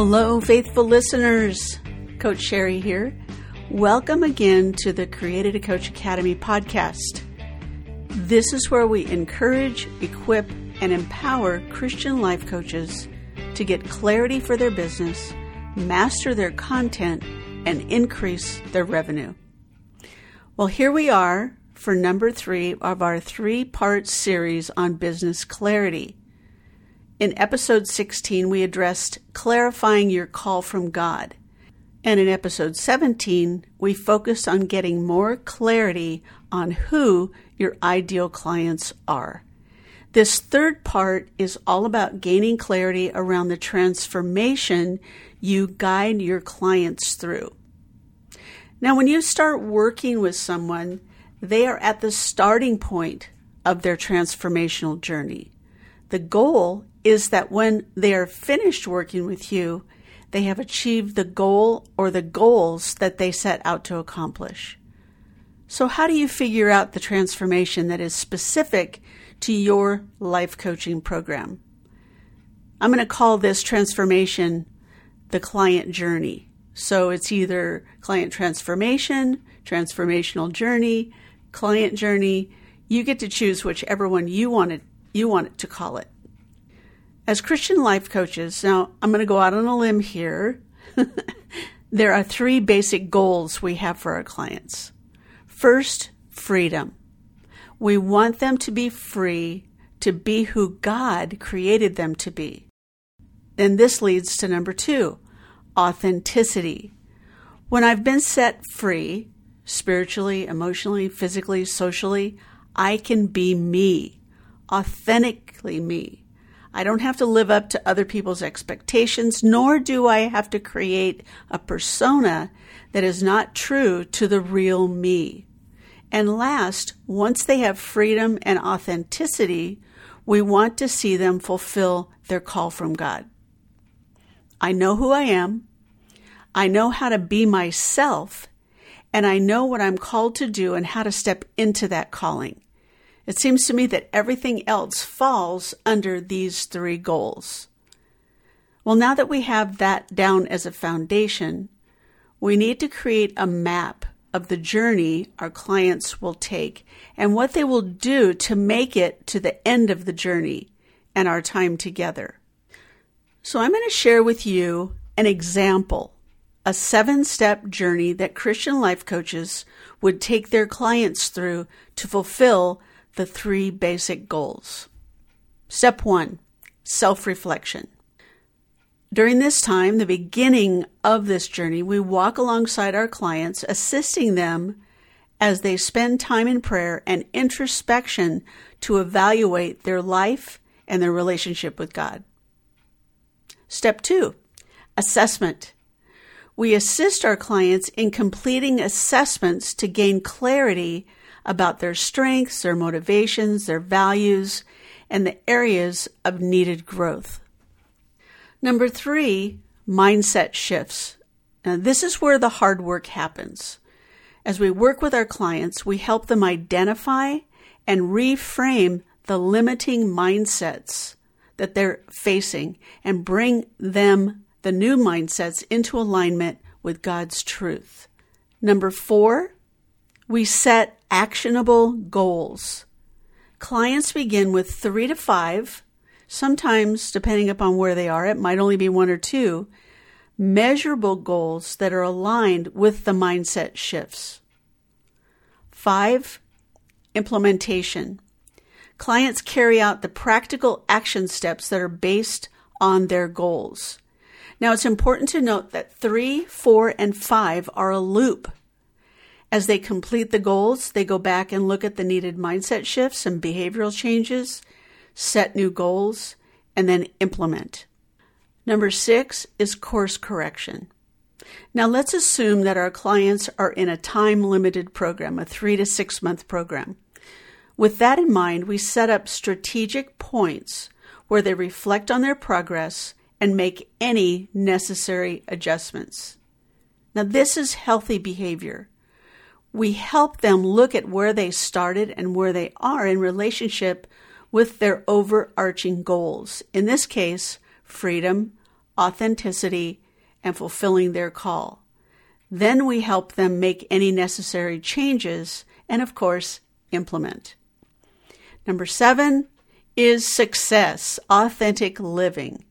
Hello, faithful listeners. Coach Cheri here. Welcome again to the Created to Coach Academy podcast. This is where we encourage, equip, and empower Christian life coaches to get clarity for their business, master their content, and increase their revenue. Well, here we are for number three of our three part series on business clarity. In episode 16, we addressed clarifying your call from God. And in episode 17, we focused on getting more clarity on who your ideal clients are. This third part is all about gaining clarity around the transformation you guide your clients through. Now, when you start working with someone, they are at the starting point of their transformational journey. The goal is that when they are finished working with you, they have achieved the goal or the goals that they set out to accomplish. So, how do you figure out the transformation that is specific to your life coaching program? I'm going to call this transformation the client journey. So, it's either client transformation, transformational journey, client journey. You get to choose whichever one you want it, you want to call it. As Christian life coaches, now I'm going to go out on a limb here. there are three basic goals we have for our clients. First, freedom. We want them to be free to be who God created them to be. Then this leads to number two, authenticity. When I've been set free, spiritually, emotionally, physically, socially, I can be me, authentically me. I don't have to live up to other people's expectations, nor do I have to create a persona that is not true to the real me. And last, once they have freedom and authenticity, we want to see them fulfill their call from God. I know who I am. I know how to be myself, and I know what I'm called to do and how to step into that calling. It seems to me that everything else falls under these three goals. Well, now that we have that down as a foundation, we need to create a map of the journey our clients will take and what they will do to make it to the end of the journey and our time together. So, I'm going to share with you an example, a seven step journey that Christian life coaches would take their clients through to fulfill the three basic goals. Step one self reflection. During this time, the beginning of this journey, we walk alongside our clients, assisting them as they spend time in prayer and introspection to evaluate their life and their relationship with God. Step two assessment. We assist our clients in completing assessments to gain clarity about their strengths, their motivations, their values, and the areas of needed growth. Number three, mindset shifts. Now, this is where the hard work happens. As we work with our clients, we help them identify and reframe the limiting mindsets that they're facing and bring them, the new mindsets, into alignment with God's truth. Number four, we set actionable goals. Clients begin with three to five, sometimes, depending upon where they are, it might only be one or two, measurable goals that are aligned with the mindset shifts. Five, implementation. Clients carry out the practical action steps that are based on their goals. Now, it's important to note that three, four, and five are a loop. As they complete the goals, they go back and look at the needed mindset shifts and behavioral changes, set new goals, and then implement. Number six is course correction. Now let's assume that our clients are in a time limited program, a three to six month program. With that in mind, we set up strategic points where they reflect on their progress and make any necessary adjustments. Now, this is healthy behavior we help them look at where they started and where they are in relationship with their overarching goals. In this case, freedom, authenticity, and fulfilling their call. Then we help them make any necessary changes and, of course, implement. Number seven is success, authentic living.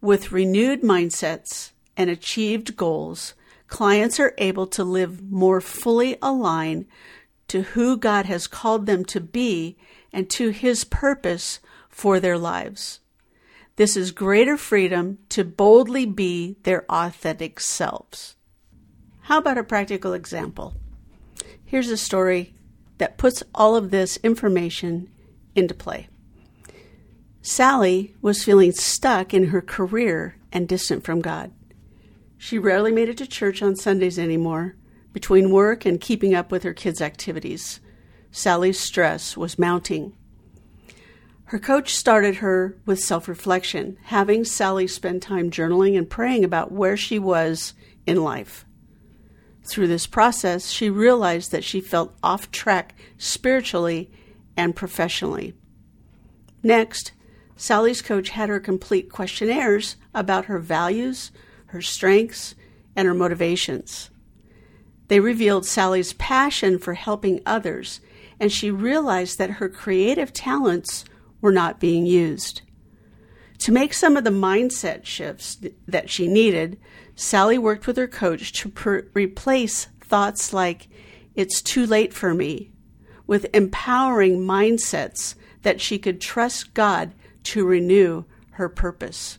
With renewed mindsets and achieved goals, clients are able to live more fully aligned to who God has called them to be and to His purpose for their lives. This is greater freedom to boldly be their authentic selves. How about a practical example? Here's a story that puts all of this information into play. Sally was feeling stuck in her career and distant from God. She rarely made it to church on Sundays anymore. Between work and keeping up with her kids' activities, Sally's stress was mounting. Her coach started her with self reflection, having Sally spend time journaling and praying about where she was in life. Through this process, she realized that she felt off track spiritually and professionally. Next, Sally's coach had her complete questionnaires about her values, her strengths, and her motivations. They revealed Sally's passion for helping others, and she realized that her creative talents were not being used. To make some of the mindset shifts that she needed, Sally worked with her coach to per- replace thoughts like, it's too late for me, with empowering mindsets that she could trust God to renew her purpose.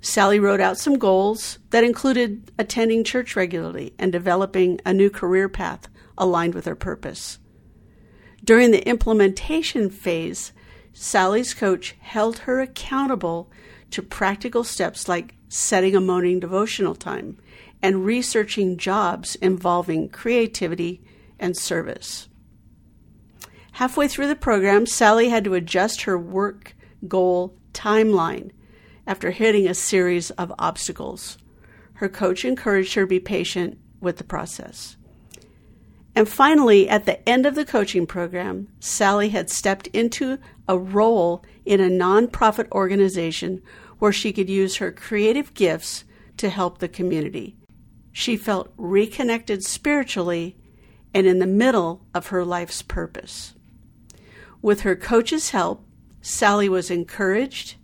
Sally wrote out some goals that included attending church regularly and developing a new career path aligned with her purpose. During the implementation phase, Sally's coach held her accountable to practical steps like setting a morning devotional time and researching jobs involving creativity and service. Halfway through the program, Sally had to adjust her work goal timeline after hitting a series of obstacles. Her coach encouraged her to be patient with the process. And finally, at the end of the coaching program, Sally had stepped into a role in a nonprofit organization where she could use her creative gifts to help the community. She felt reconnected spiritually and in the middle of her life's purpose. With her coach's help, Sally was encouraged,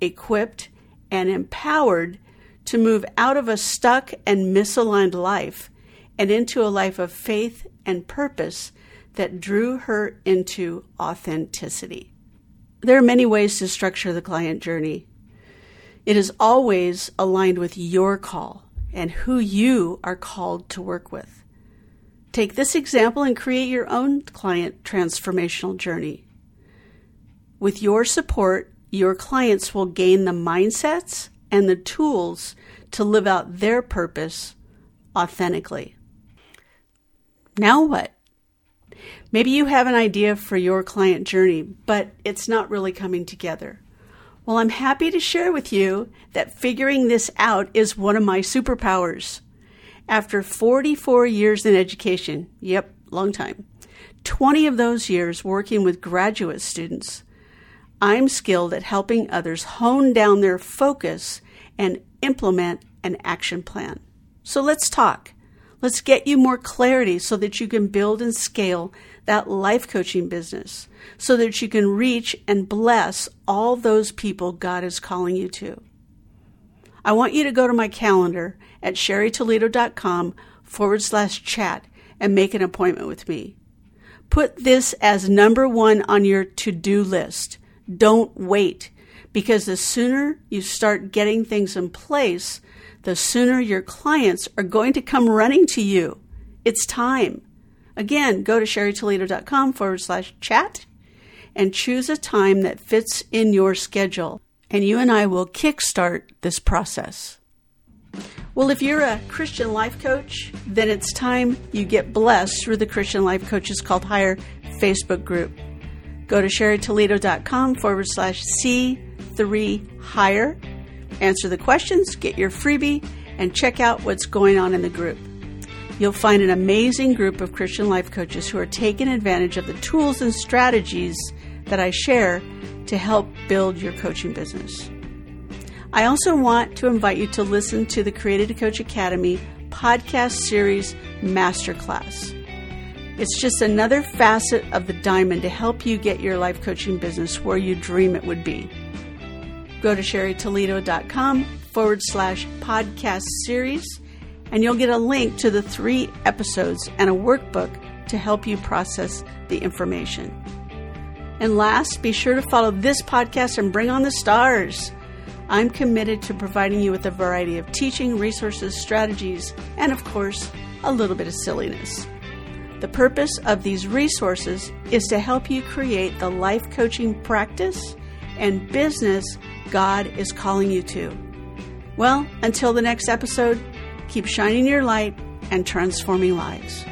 equipped, and empowered to move out of a stuck and misaligned life and into a life of faith and purpose that drew her into authenticity. There are many ways to structure the client journey. It is always aligned with your call and who you are called to work with. Take this example and create your own client transformational journey. With your support, your clients will gain the mindsets and the tools to live out their purpose authentically. Now what? Maybe you have an idea for your client journey, but it's not really coming together. Well, I'm happy to share with you that figuring this out is one of my superpowers. After 44 years in education, yep, long time, 20 of those years working with graduate students, I'm skilled at helping others hone down their focus and implement an action plan. So let's talk. Let's get you more clarity so that you can build and scale that life coaching business, so that you can reach and bless all those people God is calling you to. I want you to go to my calendar at cheritoledo.com forward slash chat and make an appointment with me. Put this as number one on your to do list. Don't wait because the sooner you start getting things in place, the sooner your clients are going to come running to you. It's time. Again, go to cheritoledo.com forward slash chat and choose a time that fits in your schedule, and you and I will kickstart this process. Well, if you're a Christian life coach, then it's time you get blessed through the Christian Life Coaches Called Higher Facebook group. Go to cheritoledo.com forward slash C3 higher, answer the questions, get your freebie, and check out what's going on in the group. You'll find an amazing group of Christian life coaches who are taking advantage of the tools and strategies that I share to help build your coaching business. I also want to invite you to listen to the Created to Coach Academy podcast series masterclass. It's just another facet of the diamond to help you get your life coaching business where you dream it would be. Go to cheritoledo.com forward slash podcast series, and you'll get a link to the three episodes and a workbook to help you process the information. And last, be sure to follow this podcast and bring on the stars. I'm committed to providing you with a variety of teaching, resources, strategies, and of course, a little bit of silliness. The purpose of these resources is to help you create the life coaching practice and business God is calling you to. Well, until the next episode, keep shining your light and transforming lives.